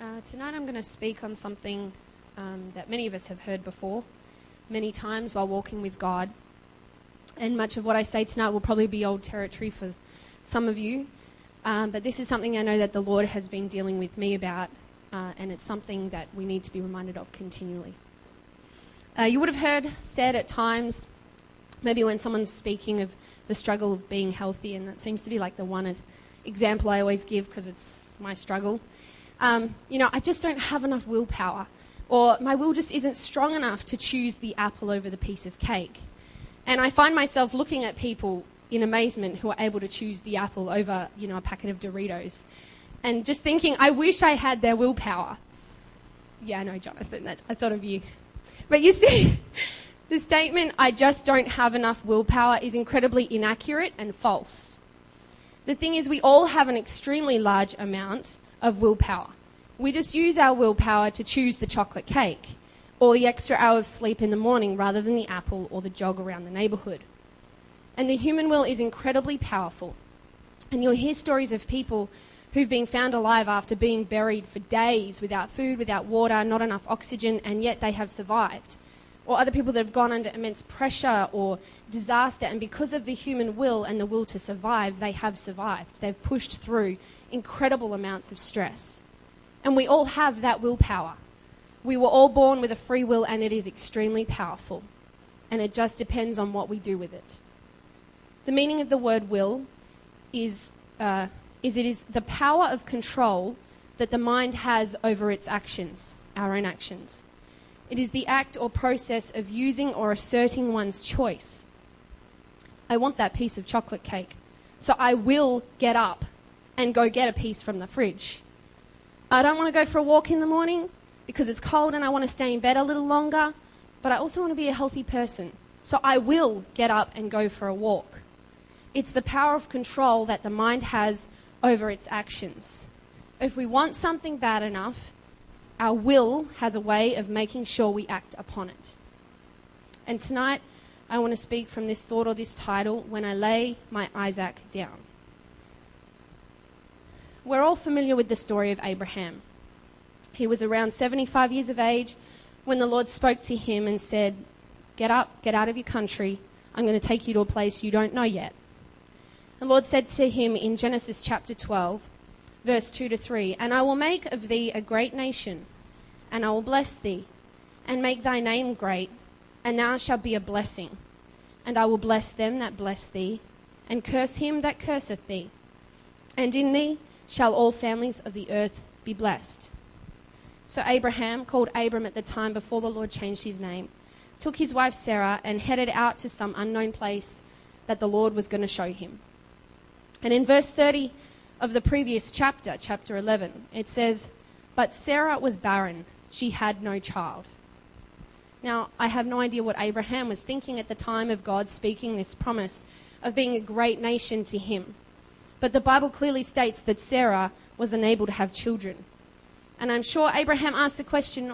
Uh, tonight I'm going to speak on something um, that many of us have heard before, many times while walking with God. And much of what I say tonight will probably be old territory for some of you. Um, but this is something I know that the Lord has been dealing with me about, uh, and it's something that we need to be reminded of continually. Uh, you would have heard said at times, maybe when someone's speaking of the struggle of being healthy, and that seems to be like the one example I always give because it's my struggle. Um, you know, I just don't have enough willpower, or my will just isn't strong enough to choose the apple over the piece of cake. And I find myself looking at people in amazement who are able to choose the apple over, you know, a packet of Doritos. And just thinking, I wish I had their willpower. Yeah, no, Jonathan, that's, I thought of you. But you see, the statement, I just don't have enough willpower, is incredibly inaccurate and false. The thing is, we all have an extremely large amount of willpower. We just use our willpower to choose the chocolate cake or the extra hour of sleep in the morning rather than the apple or the jog around the neighborhood. And the human will is incredibly powerful. And you'll hear stories of people who've been found alive after being buried for days without food, without water, not enough oxygen, and yet they have survived. Or other people that have gone under immense pressure or disaster, and because of the human will and the will to survive, they have survived. They've pushed through incredible amounts of stress. And we all have that willpower. We were all born with a free will, and it is extremely powerful. And it just depends on what we do with it. The meaning of the word will is, uh, is it is the power of control that the mind has over its actions, our own actions. It is the act or process of using or asserting one's choice. I want that piece of chocolate cake, so I will get up and go get a piece from the fridge. I don't want to go for a walk in the morning because it's cold and I want to stay in bed a little longer, but I also want to be a healthy person. So I will get up and go for a walk. It's the power of control that the mind has over its actions. If we want something bad enough, our will has a way of making sure we act upon it. And tonight, I want to speak from this thought or this title, When I Lay My Isaac Down. We're all familiar with the story of Abraham. He was around 75 years of age when the Lord spoke to him and said, Get up, get out of your country. I'm going to take you to a place you don't know yet. The Lord said to him in Genesis chapter 12, verse 2 to 3 And I will make of thee a great nation, and I will bless thee, and make thy name great, and thou shalt be a blessing. And I will bless them that bless thee, and curse him that curseth thee. And in thee shall all families of the earth be blessed. So Abraham, called Abram at the time before the Lord changed his name, took his wife Sarah and headed out to some unknown place that the Lord was going to show him. And in verse 30 of the previous chapter, chapter 11, it says, But Sarah was barren, she had no child. Now, I have no idea what Abraham was thinking at the time of God speaking this promise of being a great nation to him. But the Bible clearly states that Sarah was unable to have children. And I'm sure Abraham asked the question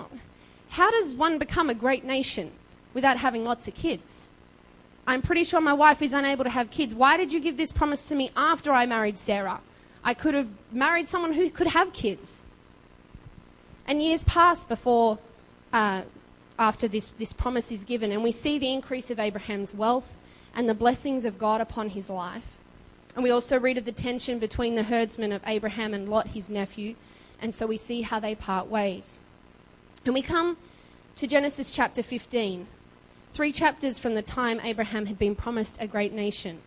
how does one become a great nation without having lots of kids? I'm pretty sure my wife is unable to have kids. Why did you give this promise to me after I married Sarah? I could have married someone who could have kids. And years pass before, uh, after this, this promise is given, and we see the increase of Abraham's wealth and the blessings of God upon his life. And we also read of the tension between the herdsmen of Abraham and Lot, his nephew, and so we see how they part ways. And we come to Genesis chapter 15, three chapters from the time Abraham had been promised a great nation.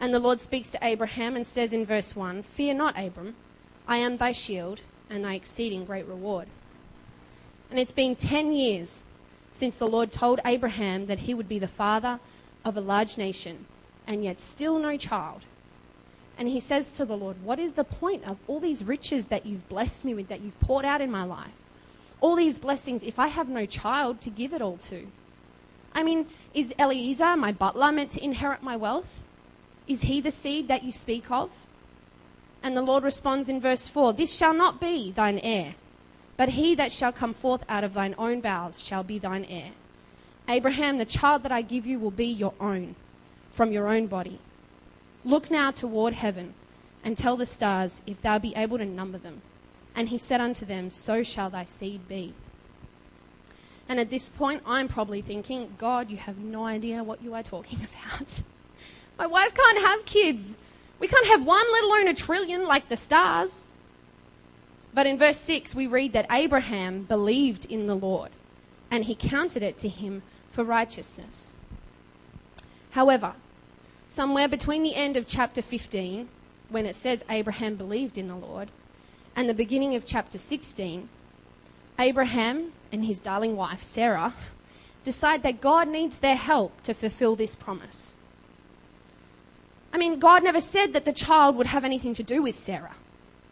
And the Lord speaks to Abraham and says in verse 1 Fear not, Abram, I am thy shield and thy exceeding great reward. And it's been 10 years since the Lord told Abraham that he would be the father of a large nation, and yet still no child. And he says to the Lord, What is the point of all these riches that you've blessed me with, that you've poured out in my life? All these blessings, if I have no child to give it all to? I mean, is Eliezer, my butler, meant to inherit my wealth? Is he the seed that you speak of? And the Lord responds in verse 4 This shall not be thine heir, but he that shall come forth out of thine own bowels shall be thine heir. Abraham, the child that I give you will be your own, from your own body. Look now toward heaven and tell the stars if thou be able to number them. And he said unto them, So shall thy seed be. And at this point, I'm probably thinking, God, you have no idea what you are talking about. My wife can't have kids. We can't have one, let alone a trillion like the stars. But in verse 6, we read that Abraham believed in the Lord, and he counted it to him for righteousness. However, somewhere between the end of chapter 15, when it says Abraham believed in the Lord, and the beginning of chapter 16, Abraham and his darling wife, Sarah, decide that God needs their help to fulfill this promise. I mean, God never said that the child would have anything to do with Sarah.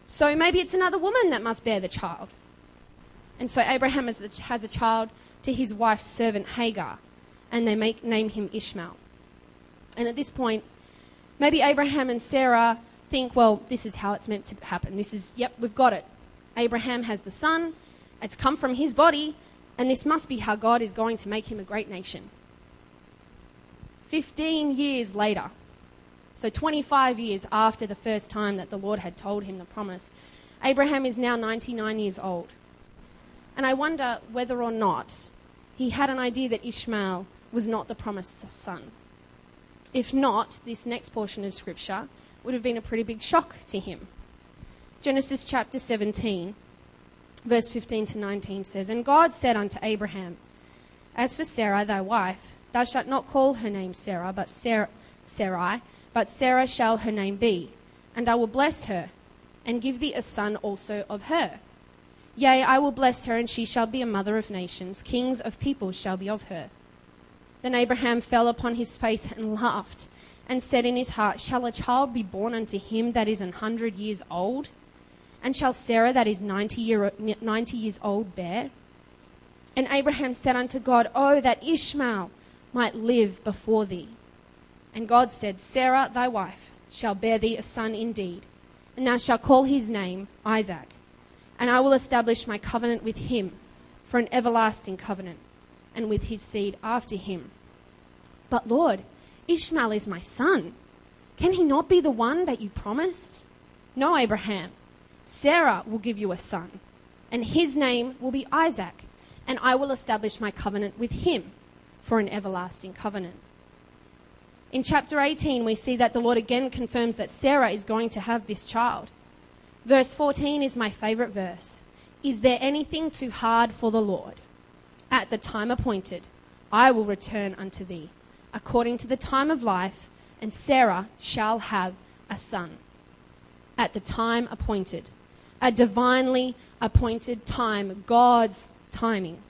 So maybe it's another woman that must bear the child. And so Abraham has a, child to his wife's servant Hagar, and they make, name him Ishmael. And at this point, maybe Abraham and Sarah think, well, this is how it's meant to happen. This is, yep, we've got it. Abraham has the son, it's come from his body, and this must be how God is going to make him a great nation. 15 years later, so 25 years after the first time that the Lord had told him the promise, Abraham is now 99 years old. And I wonder whether or not he had an idea that Ishmael was not the promised son. If not, this next portion of scripture would have been a pretty big shock to him. Genesis chapter 17, verse 15 to 19 says, And God said unto Abraham, As for Sarah thy wife, thou shalt not call her name Sarah, but Sarah, Sarai, but Sarah shall her name be, and I will bless her, and give thee a son also of her. Yea, I will bless her, and she shall be a mother of nations. Kings of peoples shall be of her. Then Abraham fell upon his face and laughed, and said in his heart, Shall a child be born unto him that is an hundred years old? And shall Sarah that is ninety, year, ninety years old bear? And Abraham said unto God, Oh, that Ishmael might live before thee. And God said, Sarah, thy wife, shall bear thee a son indeed, and thou shalt call his name Isaac. And I will establish my covenant with him for an everlasting covenant, and with his seed after him. But Lord, Ishmael is my son. Can he not be the one that you promised? No, Abraham. Sarah will give you a son, and his name will be Isaac, and I will establish my covenant with him for an everlasting covenant. In chapter 18, we see that the Lord again confirms that Sarah is going to have this child. Verse 14 is my favorite verse. Is there anything too hard for the Lord? At the time appointed, I will return unto thee, according to the time of life, and Sarah shall have a son. At the time appointed, a divinely appointed time, God's timing.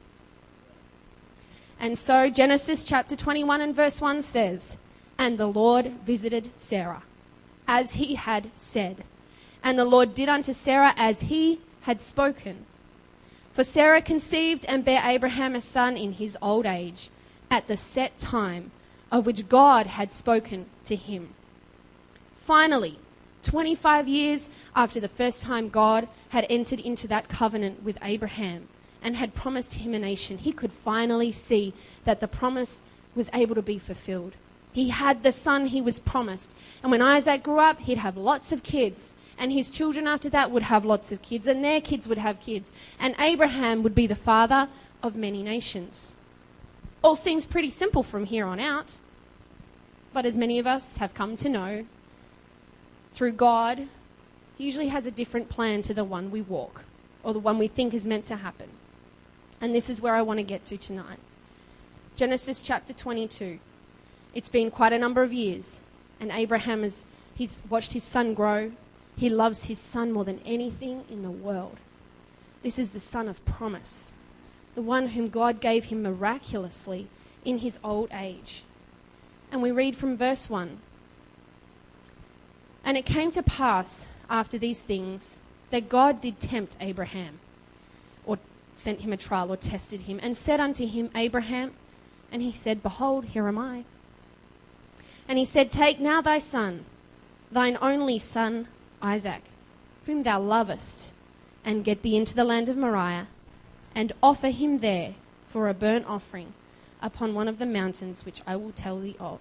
And so Genesis chapter 21 and verse 1 says, and the Lord visited Sarah, as he had said. And the Lord did unto Sarah as he had spoken. For Sarah conceived and bare Abraham a son in his old age, at the set time of which God had spoken to him. Finally, 25 years after the first time God had entered into that covenant with Abraham and had promised him a nation, he could finally see that the promise was able to be fulfilled. He had the son he was promised. And when Isaac grew up, he'd have lots of kids. And his children after that would have lots of kids. And their kids would have kids. And Abraham would be the father of many nations. All seems pretty simple from here on out. But as many of us have come to know, through God, He usually has a different plan to the one we walk or the one we think is meant to happen. And this is where I want to get to tonight. Genesis chapter 22. It's been quite a number of years, and Abraham has he's watched his son grow. He loves his son more than anything in the world. This is the son of promise, the one whom God gave him miraculously in his old age. And we read from verse 1 And it came to pass after these things that God did tempt Abraham, or sent him a trial, or tested him, and said unto him, Abraham, and he said, Behold, here am I. And he said, Take now thy son, thine only son, Isaac, whom thou lovest, and get thee into the land of Moriah, and offer him there for a burnt offering upon one of the mountains which I will tell thee of.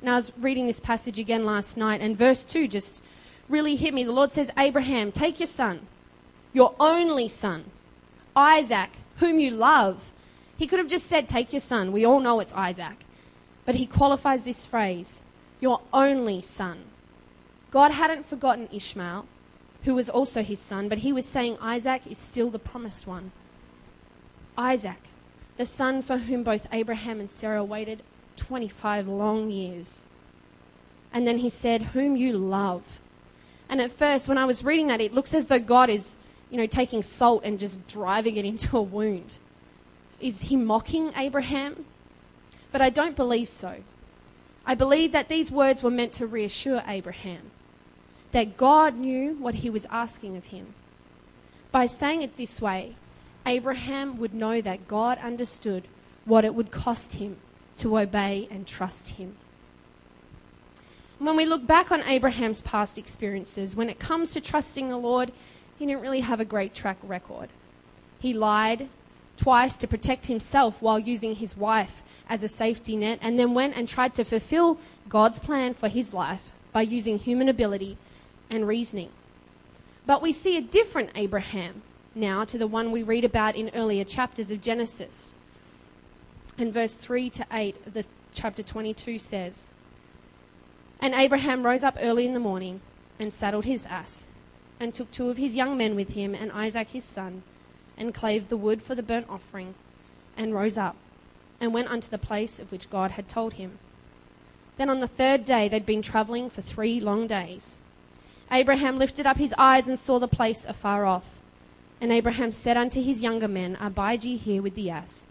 Now, I was reading this passage again last night, and verse 2 just really hit me. The Lord says, Abraham, take your son, your only son, Isaac, whom you love. He could have just said, Take your son. We all know it's Isaac. But he qualifies this phrase, your only son. God hadn't forgotten Ishmael, who was also his son, but he was saying Isaac is still the promised one. Isaac, the son for whom both Abraham and Sarah waited 25 long years. And then he said, Whom you love. And at first, when I was reading that, it looks as though God is, you know, taking salt and just driving it into a wound. Is he mocking Abraham? But I don't believe so. I believe that these words were meant to reassure Abraham that God knew what he was asking of him. By saying it this way, Abraham would know that God understood what it would cost him to obey and trust him. When we look back on Abraham's past experiences, when it comes to trusting the Lord, he didn't really have a great track record. He lied twice to protect himself while using his wife as a safety net, and then went and tried to fulfill God's plan for his life by using human ability and reasoning. But we see a different Abraham now to the one we read about in earlier chapters of Genesis. And verse 3 to 8 of the chapter 22 says, And Abraham rose up early in the morning and saddled his ass, and took two of his young men with him and Isaac his son, and clave the wood for the burnt offering, and rose up, and went unto the place of which God had told him. Then on the third day they'd been travelling for three long days. Abraham lifted up his eyes and saw the place afar off. And Abraham said unto his younger men, Abide ye here with the ass,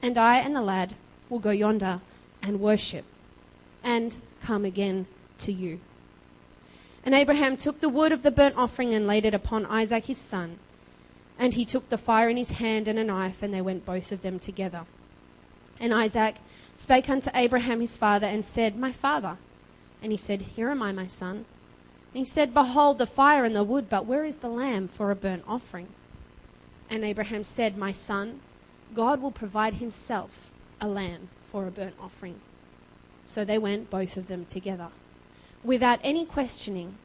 and I and the lad will go yonder and worship, and come again to you. And Abraham took the wood of the burnt offering and laid it upon Isaac his son. And he took the fire in his hand and a knife, and they went both of them together. And Isaac spake unto Abraham his father, and said, My father. And he said, Here am I, my son. And he said, Behold the fire and the wood, but where is the lamb for a burnt offering? And Abraham said, My son, God will provide himself a lamb for a burnt offering. So they went, both of them together. Without any questioning,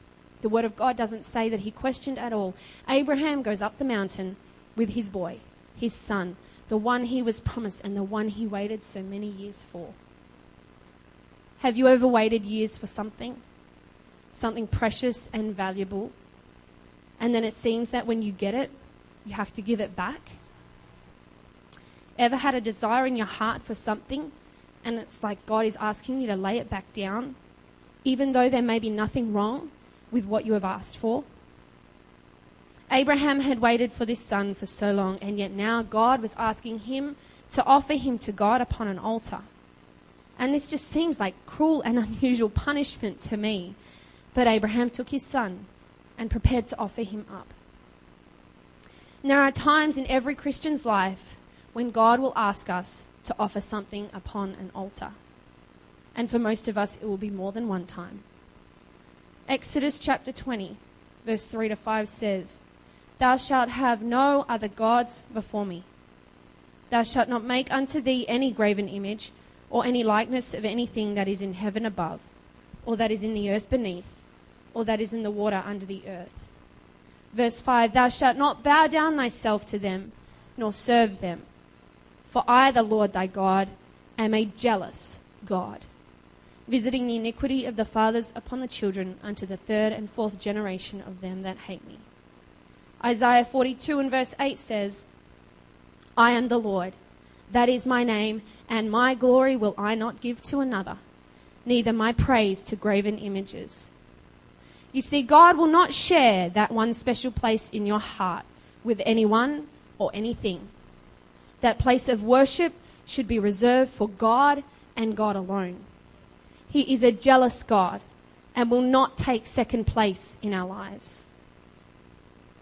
the word of God doesn't say that he questioned at all. Abraham goes up the mountain with his boy, his son, the one he was promised and the one he waited so many years for. Have you ever waited years for something? Something precious and valuable? And then it seems that when you get it, you have to give it back? Ever had a desire in your heart for something and it's like God is asking you to lay it back down, even though there may be nothing wrong with what you have asked for? Abraham had waited for this son for so long, and yet now God was asking him to offer him to God upon an altar. And this just seems like cruel and unusual punishment to me. But Abraham took his son and prepared to offer him up. There are times in every Christian's life when God will ask us to offer something upon an altar. And for most of us, it will be more than one time. Exodus chapter 20, verse 3 to 5 says, Thou shalt have no other gods before me. Thou shalt not make unto thee any graven image, or any likeness of anything that is in heaven above, or that is in the earth beneath, or that is in the water under the earth. Verse 5 Thou shalt not bow down thyself to them, nor serve them. For I, the Lord thy God, am a jealous God, visiting the iniquity of the fathers upon the children unto the third and fourth generation of them that hate me. Isaiah 42 and verse 8 says, I am the Lord, that is my name, and my glory will I not give to another, neither my praise to graven images. You see, God will not share that one special place in your heart with anyone or anything. That place of worship should be reserved for God and God alone. He is a jealous God and will not take second place in our lives.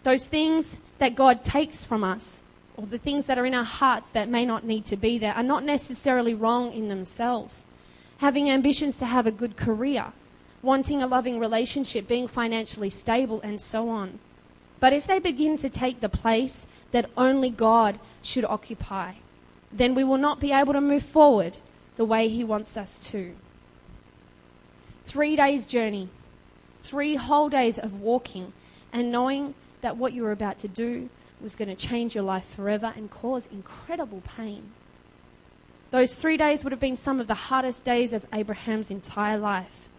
Those things that God takes from us, or the things that are in our hearts that may not need to be there, are not necessarily wrong in themselves. Having ambitions to have a good career, wanting a loving relationship, being financially stable, and so on. But if they begin to take the place that only God should occupy, then we will not be able to move forward the way He wants us to. Three days' journey, three whole days of walking, and knowing that what you were about to do was going to change your life forever and cause incredible pain. Those three days would have been some of the hardest days of Abraham's entire life.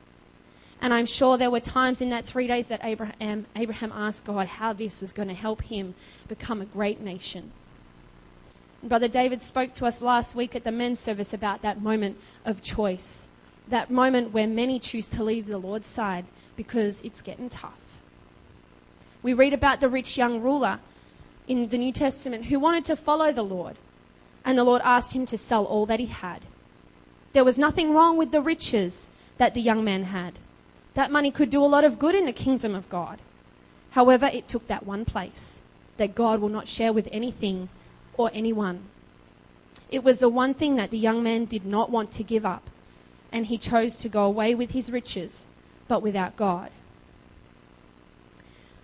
And I'm sure there were times in that three days that Abraham, Abraham asked God how this was going to help him become a great nation. And Brother David spoke to us last week at the men's service about that moment of choice, that moment where many choose to leave the Lord's side because it's getting tough. We read about the rich young ruler in the New Testament who wanted to follow the Lord, and the Lord asked him to sell all that he had. There was nothing wrong with the riches that the young man had. That money could do a lot of good in the kingdom of God. However, it took that one place that God will not share with anything or anyone. It was the one thing that the young man did not want to give up, and he chose to go away with his riches, but without God.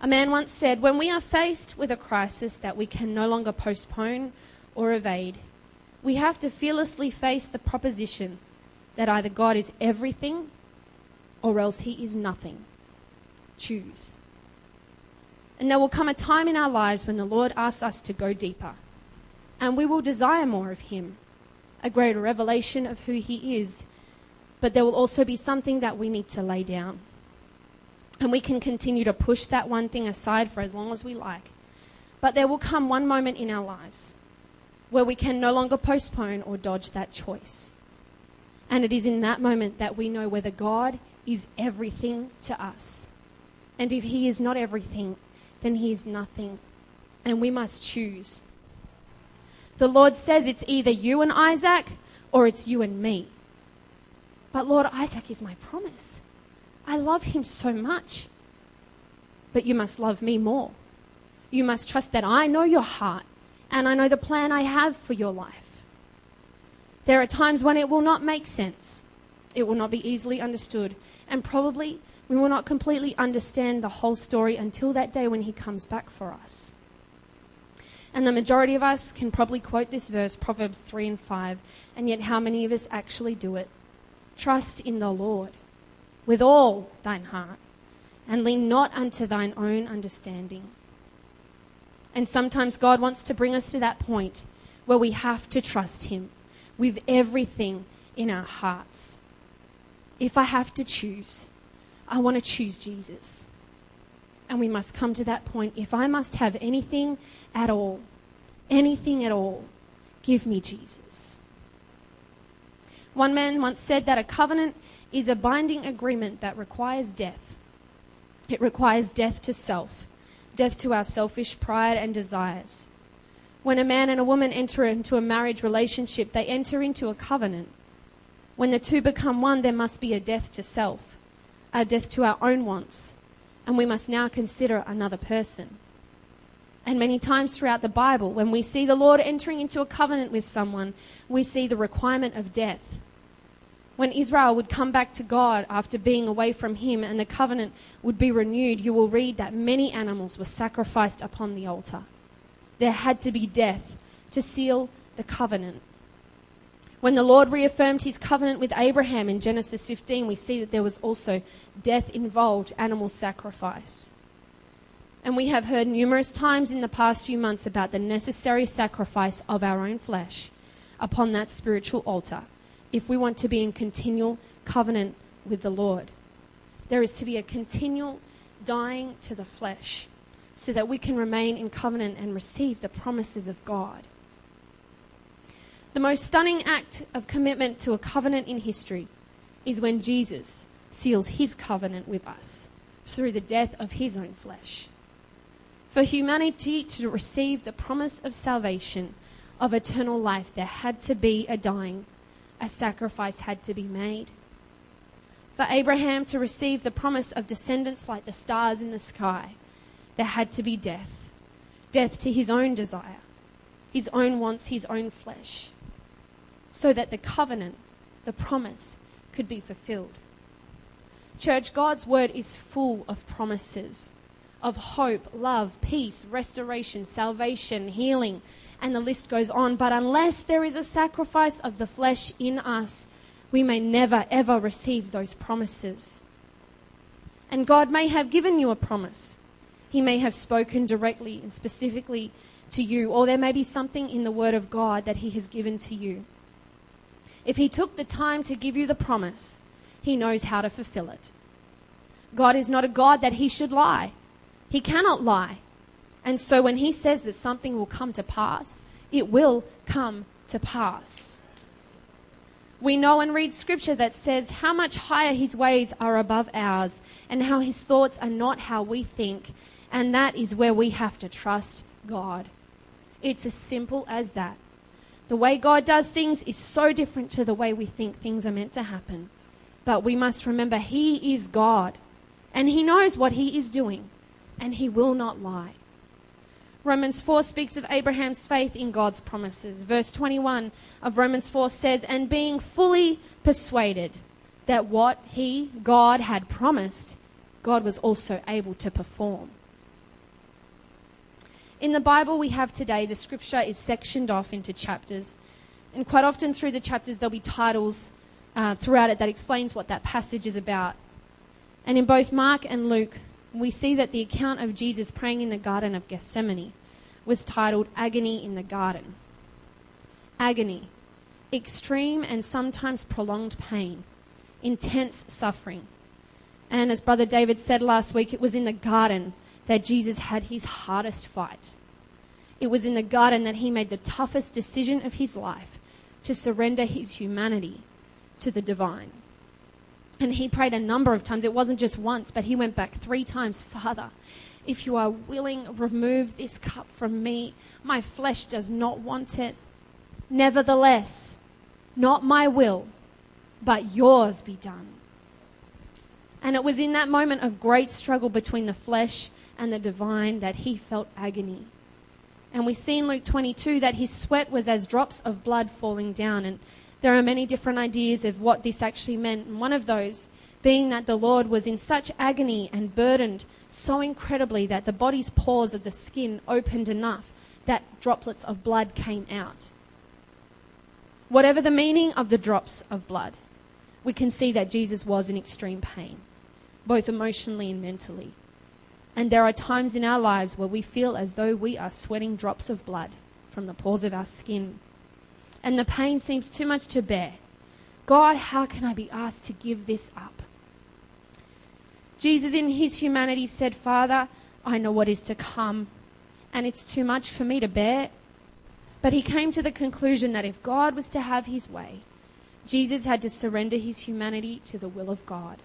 A man once said, When we are faced with a crisis that we can no longer postpone or evade, we have to fearlessly face the proposition that either God is everything or else he is nothing. Choose. And there will come a time in our lives when the Lord asks us to go deeper, and we will desire more of him, a greater revelation of who he is. But there will also be something that we need to lay down. And we can continue to push that one thing aside for as long as we like. But there will come one moment in our lives where we can no longer postpone or dodge that choice. And it is in that moment that we know whether God is everything to us. And if He is not everything, then He is nothing. And we must choose. The Lord says it's either you and Isaac or it's you and me. But Lord, Isaac is my promise. I love him so much. But you must love me more. You must trust that I know your heart and I know the plan I have for your life. There are times when it will not make sense. It will not be easily understood. And probably we will not completely understand the whole story until that day when he comes back for us. And the majority of us can probably quote this verse, Proverbs 3 and 5, and yet how many of us actually do it? Trust in the Lord with all thine heart, and lean not unto thine own understanding. And sometimes God wants to bring us to that point where we have to trust Him with everything in our hearts. If I have to choose, I want to choose Jesus. And we must come to that point. If I must have anything at all, anything at all, give me Jesus. One man once said that a covenant is a binding agreement that requires death. It requires death to self, death to our selfish pride and desires. When a man and a woman enter into a marriage relationship, they enter into a covenant. When the two become one, there must be a death to self, a death to our own wants, and we must now consider another person. And many times throughout the Bible, when we see the Lord entering into a covenant with someone, we see the requirement of death when Israel would come back to God after being away from Him and the covenant would be renewed, you will read that many animals were sacrificed upon the altar. There had to be death to seal the covenant. When the Lord reaffirmed his covenant with Abraham in Genesis 15, we see that there was also death involved, animal sacrifice. And we have heard numerous times in the past few months about the necessary sacrifice of our own flesh upon that spiritual altar if we want to be in continual covenant with the Lord. There is to be a continual dying to the flesh so that we can remain in covenant and receive the promises of God. The most stunning act of commitment to a covenant in history is when Jesus seals his covenant with us through the death of his own flesh. For humanity to receive the promise of salvation, of eternal life, there had to be a dying a sacrifice had to be made. For Abraham to receive the promise of descendants like the stars in the sky, there had to be death. Death to his own desire, his own wants, his own flesh, so that the covenant, the promise, could be fulfilled. Church, God's word is full of promises of hope, love, peace, restoration, salvation, healing, and the list goes on. But unless there is a sacrifice of the flesh in us, we may never, ever receive those promises. And God may have given you a promise, He may have spoken directly and specifically to you, or there may be something in the Word of God that He has given to you. If He took the time to give you the promise, He knows how to fulfill it. God is not a God that He should lie. He cannot lie. And so when He says that something will come to pass, it will come to pass. We know and read scripture that says how much higher his ways are above ours and how his thoughts are not how we think. And that is where we have to trust God. It's as simple as that. The way God does things is so different to the way we think things are meant to happen. But we must remember He is God and He knows what He is doing and He will not lie. Romans 4 speaks of Abraham's faith in God's promises. Verse 21 of Romans 4 says, And being fully persuaded that what he, God, had promised, God was also able to perform. In the Bible we have today, the scripture is sectioned off into chapters. And quite often through the chapters, there'll be titles uh, throughout it that explains what that passage is about. And in both Mark and Luke, we see that the account of Jesus praying in the Garden of Gethsemane was titled Agony in the Garden. Agony, extreme and sometimes prolonged pain, intense suffering. And as Brother David said last week, it was in the garden that Jesus had his hardest fight. It was in the garden that he made the toughest decision of his life to surrender his humanity to the divine. And he prayed a number of times. It wasn't just once, but he went back three times Father, if you are willing, remove this cup from me. My flesh does not want it. Nevertheless, not my will, but yours be done. And it was in that moment of great struggle between the flesh and the divine that he felt agony. And we see in Luke 22 that his sweat was as drops of blood falling down. And there are many different ideas of what this actually meant. And one of those being that the Lord was in such agony and burdened so incredibly that the body's pores of the skin opened enough that droplets of blood came out. Whatever the meaning of the drops of blood, we can see that Jesus was in extreme pain, both emotionally and mentally. And there are times in our lives where we feel as though we are sweating drops of blood from the pores of our skin and the pain seems too much to bear. God, how can I be asked to give this up? Jesus, in his humanity, said, Father, I know what is to come, and it's too much for me to bear. But he came to the conclusion that if God was to have his way, Jesus had to surrender his humanity to the will of God.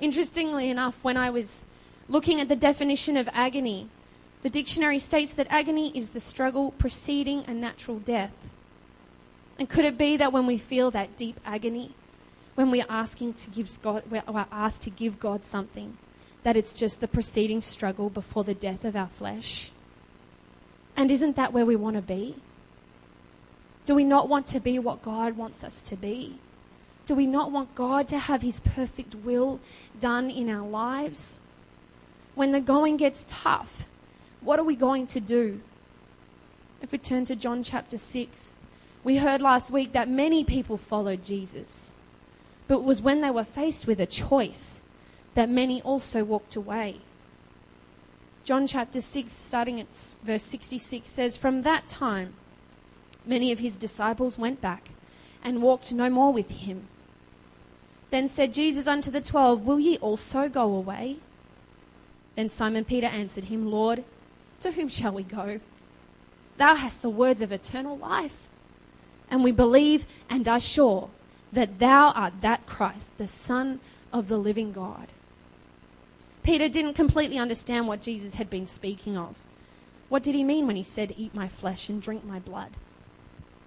Interestingly enough, when I was looking at the definition of agony, the dictionary states that agony is the struggle preceding a natural death. And could it be that when we feel that deep agony, when we're asking to give God, we're asked to give God something, that it's just the preceding struggle before the death of our flesh? And isn't that where we want to be? Do we not want to be what God wants us to be? Do we not want God to have His perfect will done in our lives? When the going gets tough, what are we going to do? If we turn to John chapter 6, we heard last week that many people followed Jesus. But it was when they were faced with a choice that many also walked away. John chapter 6, starting at verse 66, says, From that time, many of his disciples went back and walked no more with him. Then said Jesus unto the twelve, Will ye also go away? Then Simon Peter answered him, Lord, to whom shall we go? Thou hast the words of eternal life. And we believe and are sure that thou art that Christ, the Son of the living God. Peter didn't completely understand what Jesus had been speaking of. What did he mean when he said, Eat my flesh and drink my blood?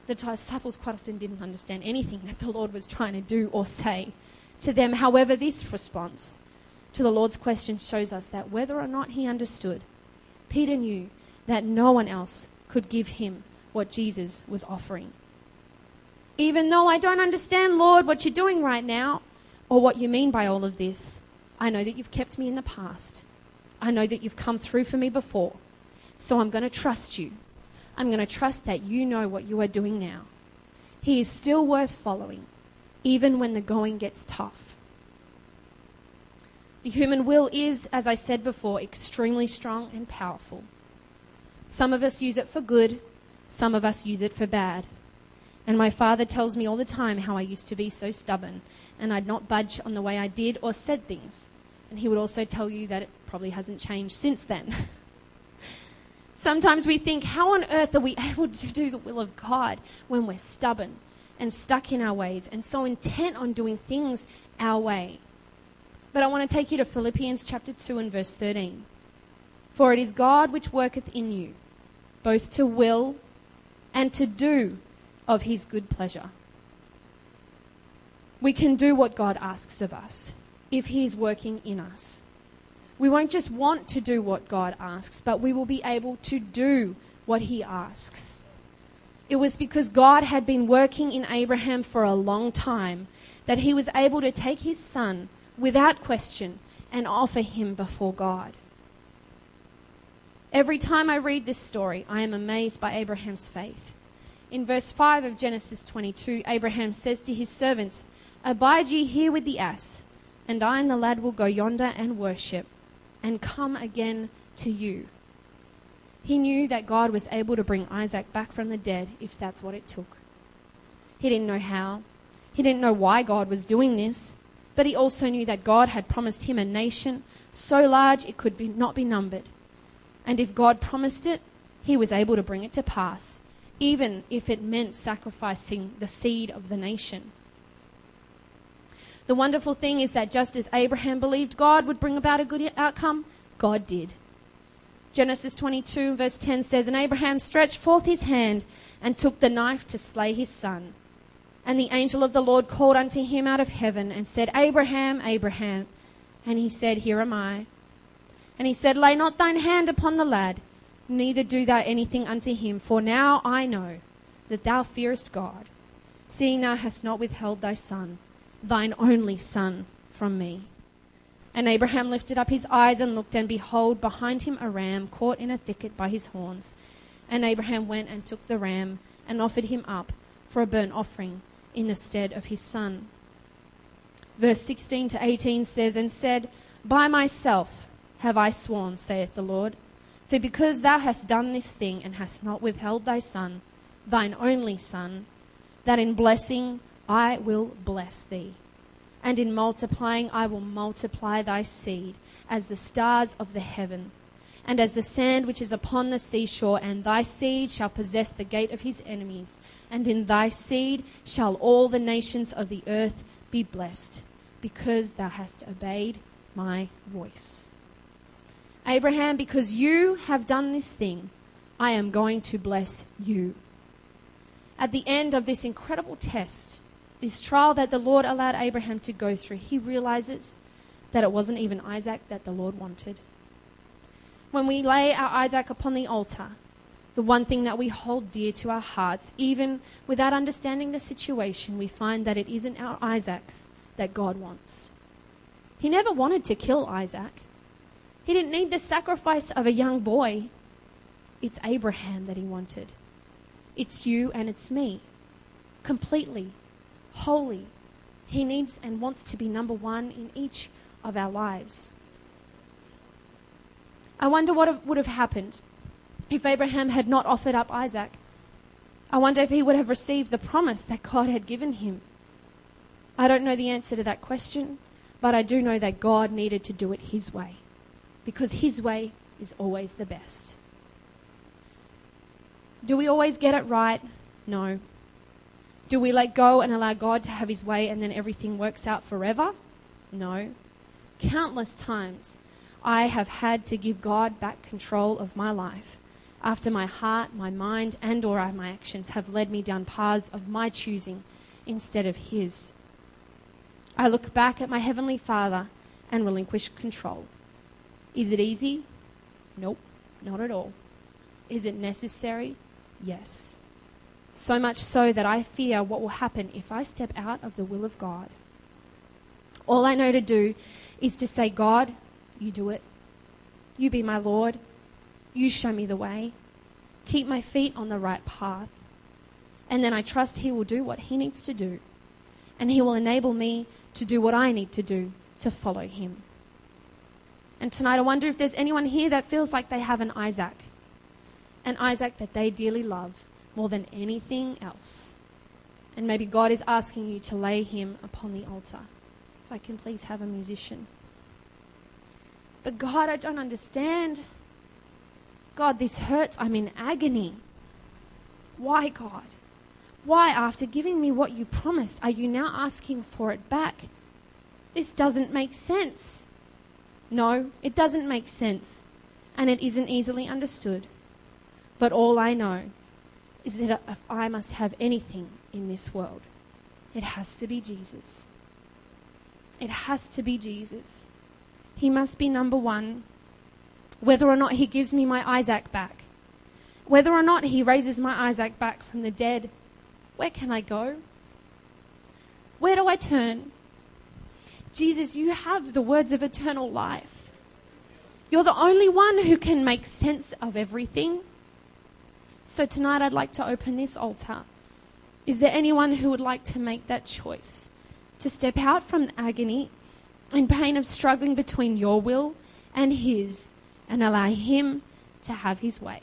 The disciples quite often didn't understand anything that the Lord was trying to do or say to them. However, this response to the Lord's question shows us that whether or not he understood, Peter knew that no one else could give him what Jesus was offering. Even though I don't understand, Lord, what you're doing right now, or what you mean by all of this, I know that you've kept me in the past. I know that you've come through for me before. So I'm going to trust you. I'm going to trust that you know what you are doing now. He is still worth following, even when the going gets tough. The human will is, as I said before, extremely strong and powerful. Some of us use it for good, some of us use it for bad. And my father tells me all the time how I used to be so stubborn and I'd not budge on the way I did or said things. And he would also tell you that it probably hasn't changed since then. Sometimes we think, how on earth are we able to do the will of God when we're stubborn and stuck in our ways and so intent on doing things our way? But I want to take you to Philippians chapter 2 and verse 13. For it is God which worketh in you, both to will and to do of his good pleasure. We can do what God asks of us if he is working in us. We won't just want to do what God asks, but we will be able to do what he asks. It was because God had been working in Abraham for a long time that he was able to take his son without question and offer him before God. Every time I read this story, I am amazed by Abraham's faith. In verse 5 of Genesis 22, Abraham says to his servants, Abide ye here with the ass, and I and the lad will go yonder and worship, and come again to you. He knew that God was able to bring Isaac back from the dead if that's what it took. He didn't know how. He didn't know why God was doing this. But he also knew that God had promised him a nation so large it could be, not be numbered. And if God promised it, he was able to bring it to pass, even if it meant sacrificing the seed of the nation. The wonderful thing is that just as Abraham believed God would bring about a good outcome, God did. Genesis 22, verse 10 says, And Abraham stretched forth his hand and took the knife to slay his son. And the angel of the Lord called unto him out of heaven and said, Abraham, Abraham. And he said, Here am I. And he said, Lay not thine hand upon the lad, neither do thou anything unto him, for now I know that thou fearest God, seeing thou hast not withheld thy son, thine only son, from me. And Abraham lifted up his eyes and looked, and behold, behind him a ram caught in a thicket by his horns. And Abraham went and took the ram and offered him up for a burnt offering in the stead of his son. Verse 16 to 18 says, And said, By myself have I sworn, saith the Lord, for because thou hast done this thing and hast not withheld thy son, thine only son, that in blessing I will bless thee, and in multiplying I will multiply thy seed as the stars of the heaven and as the sand which is upon the seashore, and thy seed shall possess the gate of his enemies, and in thy seed shall all the nations of the earth be blessed, because thou hast obeyed my voice. Abraham, because you have done this thing, I am going to bless you. At the end of this incredible test, this trial that the Lord allowed Abraham to go through, he realizes that it wasn't even Isaac that the Lord wanted when we lay our Isaac upon the altar, the one thing that we hold dear to our hearts, even without understanding the situation, we find that it isn't our Isaacs that God wants. He never wanted to kill Isaac. He didn't need the sacrifice of a young boy. It's Abraham that he wanted. It's you and it's me. Completely, wholly. He needs and wants to be number one in each of our lives. I wonder what would have happened if Abraham had not offered up Isaac. I wonder if he would have received the promise that God had given him. I don't know the answer to that question, but I do know that God needed to do it his way because his way is always the best. Do we always get it right? No. Do we let go and allow God to have his way and then everything works out forever? No. Countless times I have had to give God back control of my life after my heart, my mind, and or my actions have led me down paths of my choosing instead of his. I look back at my heavenly Father and relinquish control. Is it easy? Nope, not at all. Is it necessary? Yes. So much so that I fear what will happen if I step out of the will of God. All I know to do is to say, God, you do it. You be my Lord. You show me the way. Keep my feet on the right path. And then I trust He will do what He needs to do. And He will enable me to do what I need to do to follow Him. And tonight, I wonder if there's anyone here that feels like they have an Isaac, an Isaac that they dearly love more than anything else. And maybe God is asking you to lay him upon the altar. If I can please have a musician. But God, I don't understand. God, this hurts. I'm in agony. Why, God? Why, after giving me what you promised, are you now asking for it back? This doesn't make sense. No, it doesn't make sense, and it isn't easily understood. But all I know is that if I must have anything in this world, it has to be Jesus. It has to be Jesus. He must be number one, whether or not he gives me my Isaac back, whether or not he raises my Isaac back from the dead. Where can I go? Where do I turn? Jesus, you have the words of eternal life. You're the only one who can make sense of everything. So tonight I'd like to open this altar. Is there anyone who would like to make that choice? To step out from the agony and pain of struggling between your will and His and allow Him to have His way?